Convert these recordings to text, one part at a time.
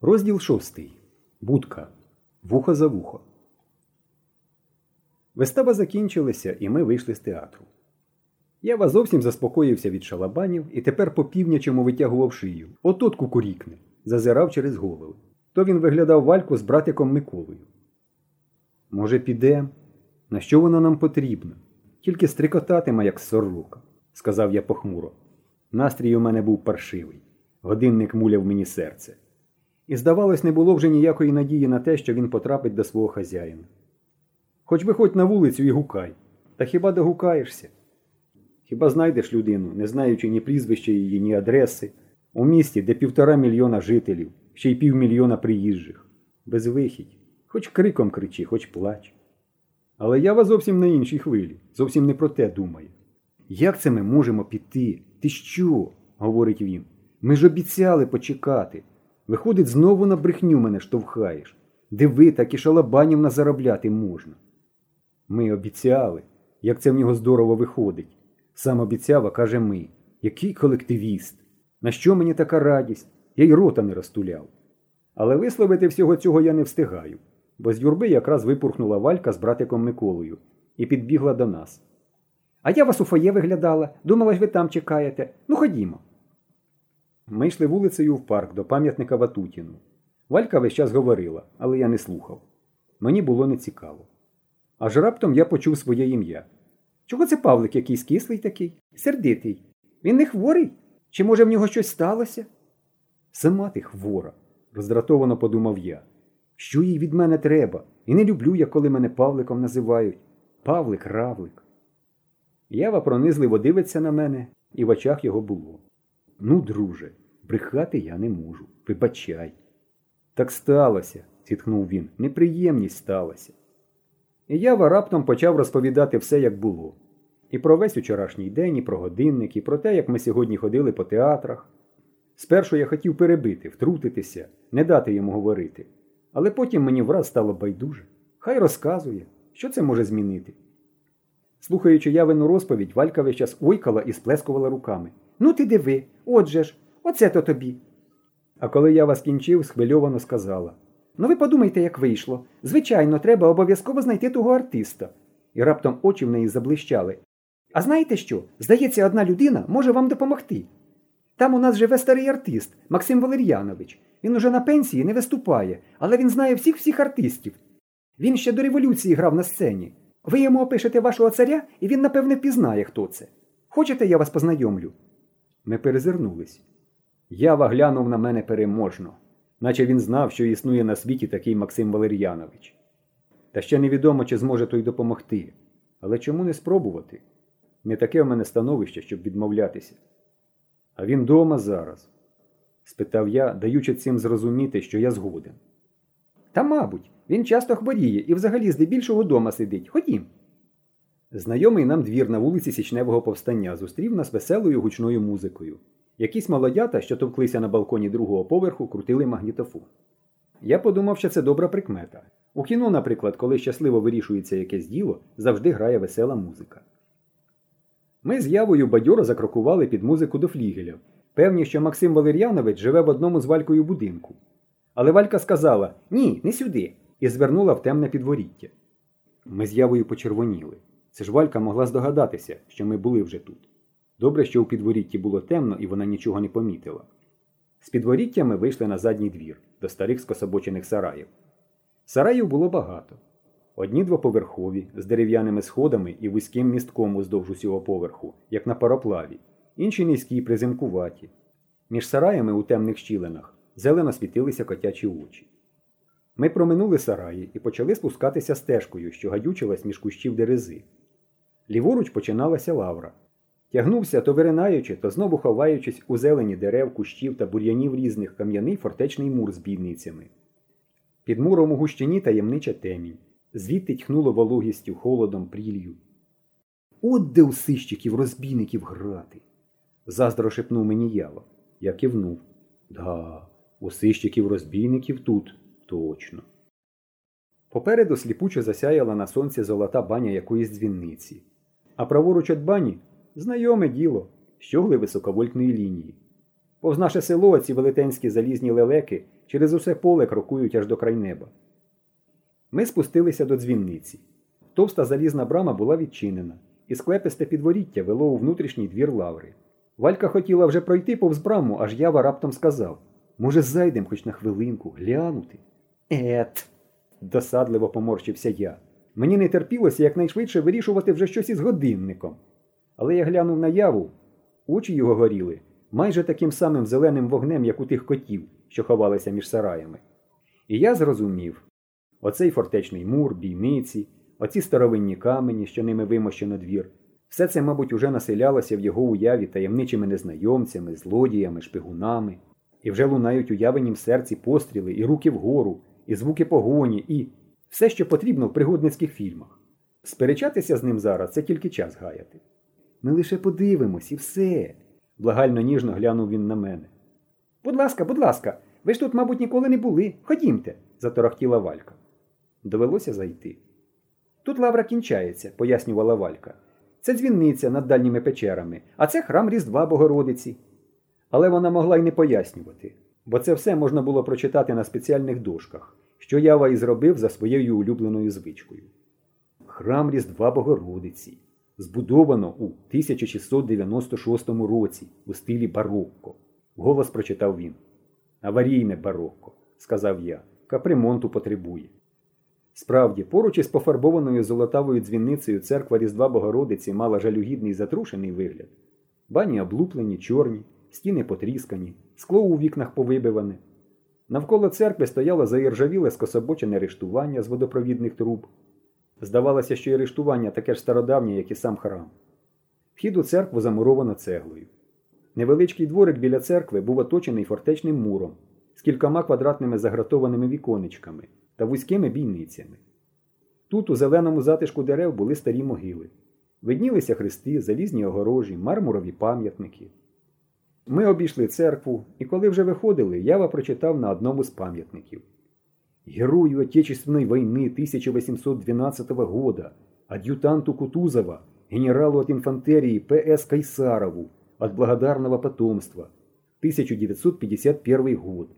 Розділ шостий. Будка. Вухо за вухо. Вистава закінчилася, і ми вийшли з театру. Я вас зовсім заспокоївся від шалабанів і тепер по півнячому витягував шию. Отут кукурікне, зазирав через голови. То він виглядав вальку з братиком Миколою. Може, підем? На що воно нам потрібно? Тільки стрикотатиме, як сорока, сказав я похмуро. Настрій у мене був паршивий. Годинник муляв мені серце. І, здавалось, не було вже ніякої надії на те, що він потрапить до свого хазяїна. Хоч виходь на вулицю і гукай, та хіба догукаєшся? Хіба знайдеш людину, не знаючи ні прізвища її, ні адреси, у місті, де півтора мільйона жителів, ще й півмільйона приїжджих, безвихідь, хоч криком кричи, хоч плач. Але я вас зовсім на іншій хвилі, зовсім не про те думаю. Як це ми можемо піти? Ти що? говорить він. Ми ж обіцяли почекати. Виходить, знову на брехню мене штовхаєш. Диви, так і шалабанів на заробляти можна. Ми обіцяли, як це в нього здорово виходить. Сам обіцяв, а каже ми. Який колективіст? На що мені така радість? Я й рота не розтуляв. Але висловити всього цього я не встигаю, бо з юрби якраз випурхнула валька з братиком Миколою і підбігла до нас. А я вас у фоє виглядала, думала, ж ви там чекаєте. Ну ходімо. Ми йшли вулицею в парк до пам'ятника Ватутіну. Валька весь час говорила, але я не слухав. Мені було нецікаво. Аж раптом я почув своє ім'я. Чого це Павлик якийсь кислий такий? Сердитий. Він не хворий? Чи може в нього щось сталося? Сама ти хвора, роздратовано подумав я. Що їй від мене треба? І не люблю я, коли мене Павликом називають. Павлик равлик. Ява пронизливо дивиться на мене, і в очах його було. Ну, друже, брехати я не можу. Вибачай. Так сталося, зітхнув він. Неприємність сталася. І Ява раптом почав розповідати все, як було. І про весь вчорашній день, і про годинник, і про те, як ми сьогодні ходили по театрах. Спершу я хотів перебити, втрутитися, не дати йому говорити. Але потім мені враз стало байдуже. Хай розказує, що це може змінити. Слухаючи явину розповідь, Валька весь час ойкала і сплескувала руками. Ну ти диви, отже ж, оце то тобі. А коли я вас кінчив, схвильовано сказала Ну ви подумайте, як вийшло. Звичайно, треба обов'язково знайти того артиста. І раптом очі в неї заблищали. А знаєте що? Здається, одна людина може вам допомогти. Там у нас живе старий артист Максим Валер'янович. Він уже на пенсії не виступає, але він знає всіх всіх артистів. Він ще до революції грав на сцені. Ви йому опишете вашого царя, і він, напевне, пізнає, хто це. Хочете, я вас познайомлю? Ми перезирнулись. Ява глянув на мене переможно, наче він знав, що існує на світі такий Максим Валер'янович. Та ще невідомо, чи зможе той допомогти. Але чому не спробувати? Не таке в мене становище, щоб відмовлятися. А він дома зараз? спитав я, даючи цим зрозуміти, що я згоден. Та, мабуть, він часто хворіє і взагалі здебільшого дома сидить. Ходім. Знайомий нам двір на вулиці Січневого повстання зустрів нас веселою гучною музикою. Якісь молодята, що товклися на балконі другого поверху, крутили магнітофон. Я подумав, що це добра прикмета. У кіно, наприклад, коли щасливо вирішується якесь діло, завжди грає весела музика. Ми з явою бадьоро закрокували під музику до флігеля, певні, що Максим Валер'янович живе в одному з валькою будинку. Але Валька сказала ні, не сюди, і звернула в темне підворіття. Ми з явою почервоніли. Це ж Валька могла здогадатися, що ми були вже тут. Добре, що у підворітті було темно і вона нічого не помітила. З підворіття ми вийшли на задній двір, до старих скособочених сараїв. Сараїв було багато. Одні двоповерхові, з дерев'яними сходами і вузьким містком уздовж усього поверху, як на пароплаві, інші низькі, приземкуваті. Між сараями у темних щілинах зелено світилися котячі очі. Ми проминули сараї і почали спускатися стежкою, що гадючилась між кущів дерези. Ліворуч починалася лавра. Тягнувся, то виринаючи, то знову ховаючись у зелені дерев, кущів та бур'янів різних кам'яний фортечний мур з бійницями. Під муром у гущині таємнича темінь. Звідти тьхнуло вологістю, холодом, прілью. От де у сищиків розбійників грати. Заздро шепнув мені ява. Я кивнув. Да, у сищиків розбійників тут точно. Попереду сліпуче засяяла на сонці золота баня якоїсь дзвінниці. А праворуч від бані знайоме діло, щогли високовольтної лінії. Повз наше село ці велетенські залізні лелеки через усе поле крокують аж до край неба. Ми спустилися до дзвінниці. Товста залізна брама була відчинена, і склеписте підворіття вело у внутрішній двір лаври. Валька хотіла вже пройти повз браму, аж ява раптом сказав Може, зайдем хоч на хвилинку, глянути? Ет. досадливо поморщився я. Мені не терпілося якнайшвидше вирішувати вже щось із годинником. Але я глянув на яву, очі його горіли майже таким самим зеленим вогнем, як у тих котів, що ховалися між сараями. І я зрозумів оцей фортечний мур, бійниці, оці старовинні камені, що ними вимощено двір, все це, мабуть, уже населялося в його уяві таємничими незнайомцями, злодіями, шпигунами, і вже лунають уявленім серці постріли, і руки вгору, і звуки погоні, і все, що потрібно в пригодницьких фільмах. Сперечатися з ним зараз це тільки час гаяти. Ми лише подивимось і все. Благально ніжно глянув він на мене. Будь ласка, будь ласка, ви ж тут, мабуть, ніколи не були. Ходімте, заторохтіла Валька. Довелося зайти. Тут лавра кінчається, пояснювала Валька. Це дзвінниця над дальніми печерами, а це храм Різдва Богородиці. Але вона могла й не пояснювати, бо це все можна було прочитати на спеціальних дошках, що ява і зробив за своєю улюбленою звичкою. Храм Різдва Богородиці збудовано у 1696 році у стилі барокко. Голос прочитав він. Аварійне барокко, сказав я, капремонту потребує. Справді, поруч із пофарбованою золотавою дзвіницею церква Різдва Богородиці мала жалюгідний затрушений вигляд. Бані облуплені, чорні, стіни потріскані, скло у вікнах повибиване. Навколо церкви стояло заіржавіле скособочене рештування з водопровідних труб. Здавалося, що і рештування таке ж стародавнє, як і сам храм. Вхід у церкву замуровано цеглою. Невеличкий дворик біля церкви був оточений фортечним муром з кількома квадратними загратованими віконечками та вузькими бійницями. Тут, у зеленому затишку дерев, були старі могили. Виднілися хрести, залізні огорожі, мармурові пам'ятники. Ми обійшли церкву, і коли вже виходили, ява прочитав на одному з пам'ятників. Герою Отечественной войны 1812 года, адъютанту Кутузова, генералу от инфантерии П.С. Кайсарову, от благодарного потомства, 1951 год.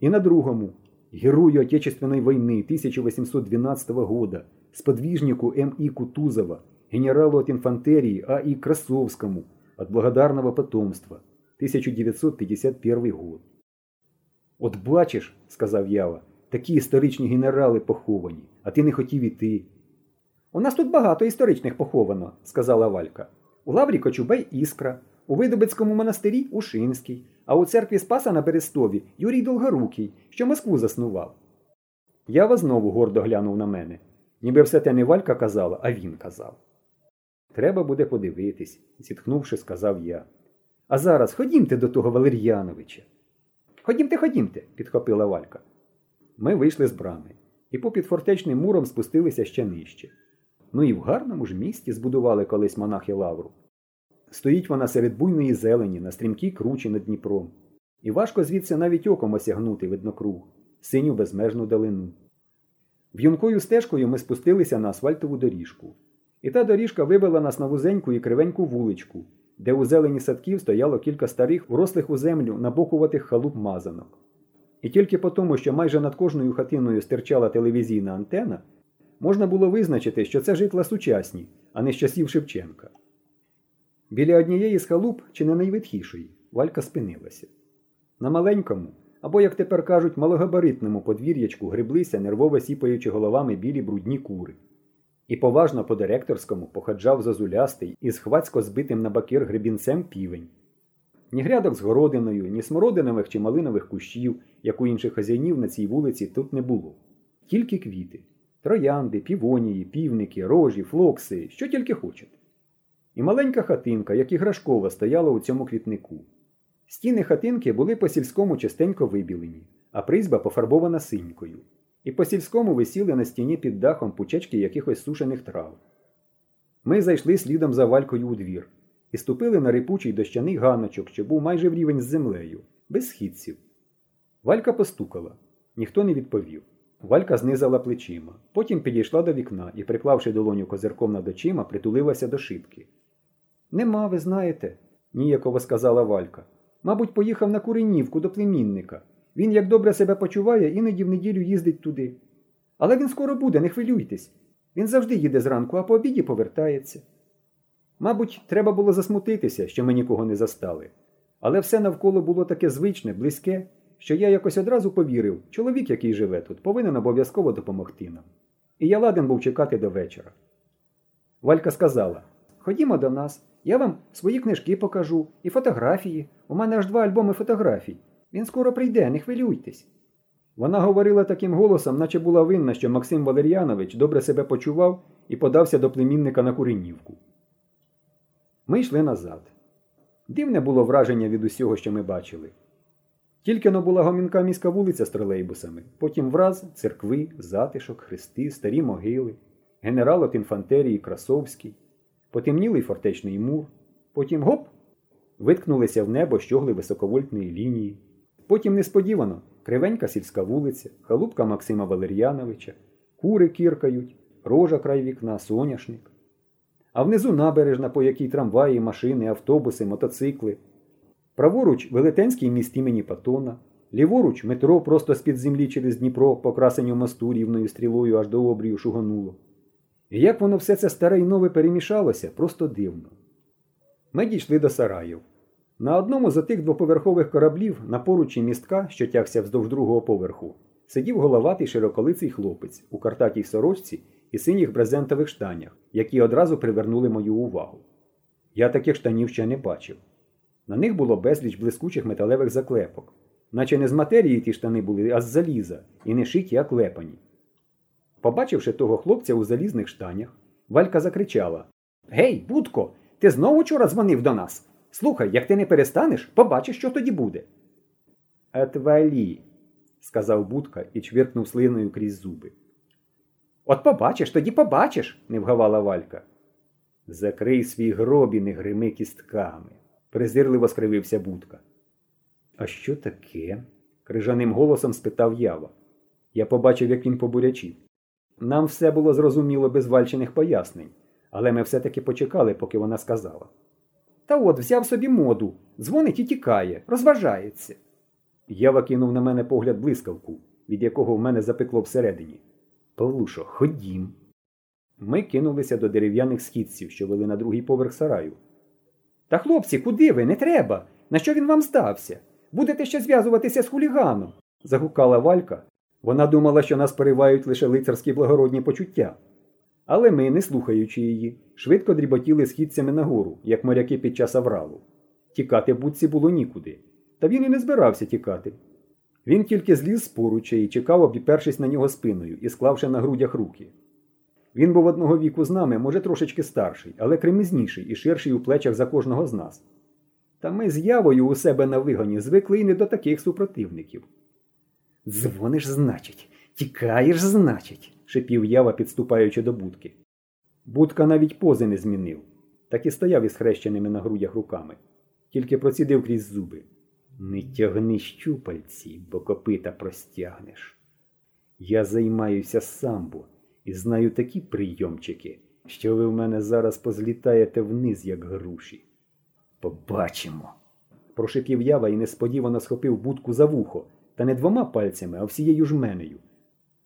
И на другому, герою Отечественной войны 1812 года, сподвижнику М.И. Кутузова, генералу от инфантерии А.И. Красовскому, от благодарного потомства, 1951 год. От бачиш, сказав Ява, такі історичні генерали поховані, а ти не хотів іти. У нас тут багато історичних поховано, сказала Валька. У Лаврі Кочубей Іскра, у Видобицькому монастирі Ушинський, а у церкві Спаса на Берестові Юрій Долгорукий, що Москву заснував. Ява знову гордо глянув на мене. Ніби все те не Валька казала, а він казав. Треба буде подивитись, зітхнувши, сказав я. А зараз ходімте до того Валер'яновича. Ходімте, ходімте, підхопила Валька. Ми вийшли з брами і попід фортечним муром спустилися ще нижче. Ну і в гарному ж місті збудували колись монахи лавру. Стоїть вона серед буйної зелені на стрімкій кручі над Дніпром. І важко звідси навіть оком осягнути виднокруг, синю безмежну далину. В'юнкою стежкою ми спустилися на асфальтову доріжку. І та доріжка вивела нас на вузеньку і кривеньку вуличку, де у зелені садків стояло кілька старих, урослих у землю набокуватих халуп мазанок. І тільки по тому, що майже над кожною хатиною стирчала телевізійна антена, можна було визначити, що це житла сучасні, а не з часів Шевченка. Біля однієї з халуп, чи не найвитхішої, Валька спинилася. На маленькому, або, як тепер кажуть, малогабаритному подвір'ячку гриблися, нервово сіпаючи головами білі брудні кури. І поважно по директорському походжав зазулястий із хвацько збитим на бакир гребінцем півень. Ні грядок з городиною, ні смородинових чи малинових кущів, як у інших хазяїнів на цій вулиці, тут не було. Тільки квіти троянди, півонії, півники, рожі, флокси, що тільки хочете. І маленька хатинка, як іграшкова, стояла у цьому квітнику. Стіни хатинки були по сільському частенько вибілені, а призьба пофарбована синькою. І по сільському висіли на стіні під дахом пучечки якихось сушених трав. Ми зайшли слідом за валькою у двір і ступили на рипучий дощаний ганочок, що був майже в рівень з землею, без східців. Валька постукала, ніхто не відповів. Валька знизала плечима, потім підійшла до вікна і, приклавши долоню козирком над очима, притулилася до шибки. Нема, ви знаєте, ніяково сказала Валька. Мабуть, поїхав на Куренівку до племінника. Він як добре себе почуває, іноді в неділю їздить туди. Але він скоро буде, не хвилюйтесь. Він завжди їде зранку, а по обіді повертається. Мабуть, треба було засмутитися, що ми нікого не застали. Але все навколо було таке звичне, близьке, що я якось одразу повірив, чоловік, який живе тут, повинен обов'язково допомогти нам. І я ладен був чекати до вечора. Валька сказала: Ходімо до нас, я вам свої книжки покажу і фотографії. У мене аж два альбоми фотографій. Він скоро прийде, не хвилюйтесь. Вона говорила таким голосом, наче була винна, що Максим Валер'янович добре себе почував і подався до племінника на Куренівку. Ми йшли назад. Дивне було враження від усього, що ми бачили. Тільки но була гомінка міська вулиця з тролейбусами, потім враз церкви, затишок, хрести, старі могили, генерал от інфантерії Красовський, потемнілий фортечний мур, потім гоп, виткнулися в небо щогли високовольтної лінії. Потім несподівано кривенька сільська вулиця, халупка Максима Валер'яновича, кури кіркають, рожа край вікна, соняшник. А внизу набережна, по якій трамваї, машини, автобуси, мотоцикли. Праворуч велетенський міст імені Патона, ліворуч метро просто з-під землі через Дніпро, по красенню мосту рівною стрілою аж до обрію шугануло. І як воно все це старе й нове перемішалося, просто дивно. Ми дійшли до Сараїв. На одному з тих двоповерхових кораблів на поручі містка, що тягся вздовж другого поверху, сидів головатий широколиций хлопець у картатій сорочці і синіх брезентових штанях, які одразу привернули мою увагу. Я таких штанів ще не бачив. На них було безліч блискучих металевих заклепок, наче не з матерії ті штани були, а з заліза, і не шиті, а клепані. Побачивши того хлопця у залізних штанях, Валька закричала Гей, Будко, ти знову вчора дзвонив до нас? Слухай, як ти не перестанеш, побачиш, що тоді буде. Отвалі, сказав Будка і чвиркнув слиною крізь зуби. От побачиш, тоді побачиш, не вгавала Валька. Закрий свій гроб і не грими кістками, презирливо скривився Будка. А що таке? крижаним голосом спитав ява. Я побачив, як він побурячив. Нам все було зрозуміло без вальчених пояснень, але ми все-таки почекали, поки вона сказала. Та от взяв собі моду, дзвонить і тікає, розважається. Ява кинув на мене погляд блискавку, від якого в мене запекло всередині. Павлушо, ходім. Ми кинулися до дерев'яних східців, що вели на другий поверх сараю. Та хлопці, куди ви? Не треба. На що він вам здався? Будете ще зв'язуватися з хуліганом. загукала Валька. Вона думала, що нас перевають лише лицарські благородні почуття. Але ми, не слухаючи її, швидко дріботіли східцями нагору, як моряки під час авралу. Тікати будці було нікуди. Та він і не збирався тікати. Він тільки зліз з поруча і чекав, обіпершись на нього спиною і склавши на грудях руки. Він був одного віку з нами, може, трошечки старший, але кремізніший і ширший у плечах за кожного з нас. Та ми з явою у себе на вигоні звикли і не до таких супротивників. Дзвониш, значить, тікаєш, значить, шипів ява, підступаючи до будки. Будка навіть пози не змінив, так і стояв із хрещеними на грудях руками, тільки процідив крізь зуби. Не тягни щупальці, бо копита простягнеш. Я займаюся самбо і знаю такі прийомчики, що ви в мене зараз позлітаєте вниз, як груші. Побачимо. Прошипів ява і несподівано схопив будку за вухо, та не двома пальцями, а всією жменею.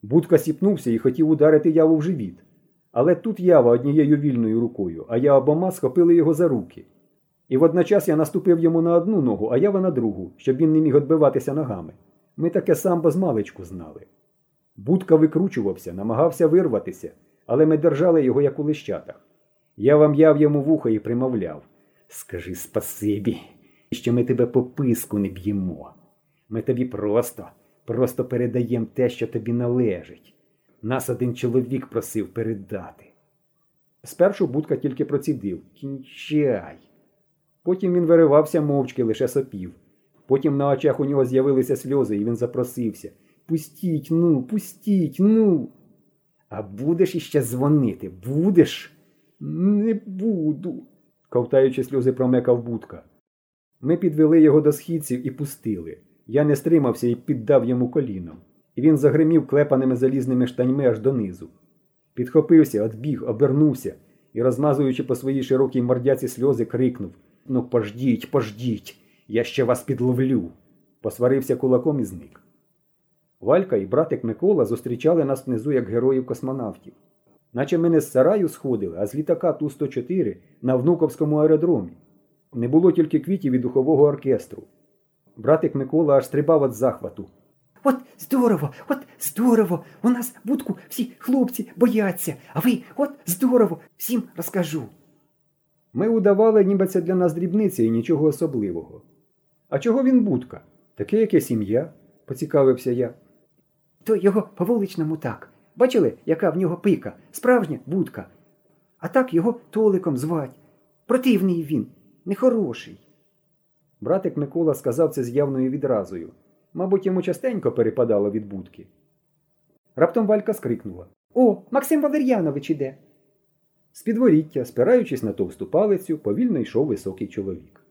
Будка сіпнувся і хотів ударити яву в живіт. Але тут ява однією вільною рукою, а я обома схопили його за руки. І водночас я наступив йому на одну ногу, а ява на другу, щоб він не міг відбиватися ногами. Ми таке самбо з маличку знали. Будка викручувався, намагався вирватися, але ми держали його, як у лищатах. Я вам яв йому вухо і примовляв Скажи спасибі, що ми тебе по писку не б'ємо. Ми тобі просто, просто передаємо те, що тобі належить. Нас один чоловік просив передати. Спершу будка тільки процідив Кінчай. Потім він виривався мовчки, лише сопів. Потім на очах у нього з'явилися сльози, і він запросився Пустіть, ну, пустіть, ну. А будеш іще дзвонити? Будеш? Не буду, ковтаючи сльози, промекав будка. Ми підвели його до східців і пустили. Я не стримався і піддав йому коліном. І він загримів клепаними залізними штаньми аж донизу. Підхопився, отбіг, обернувся і, розмазуючи по своїй широкій мордяці сльози, крикнув Ну, пождіть, пождіть. Я ще вас підловлю, посварився кулаком і зник. Валька і братик Микола зустрічали нас внизу як героїв космонавтів. Наче ми не з сараю сходили, а з літака Ту-104 на внуковському аеродромі. Не було тільки квітів і духового оркестру. Братик Микола аж стрибав від захвату. От здорово, от здорово. У нас будку всі хлопці бояться, а ви от здорово, всім розкажу. Ми удавали, ніби це для нас дрібниця і нічого особливого. А чого він будка? Таке яке сім'я? поцікавився я. То його по вуличному так. Бачили, яка в нього пика, справжня будка. А так його Толиком звать. Противний він, нехороший. Братик Микола сказав це з явною відразою. Мабуть, йому частенько перепадало від будки. Раптом Валька скрикнула. О, Максим Валер'янович іде. З підворіття, спираючись на товсту палицю, повільно йшов високий чоловік.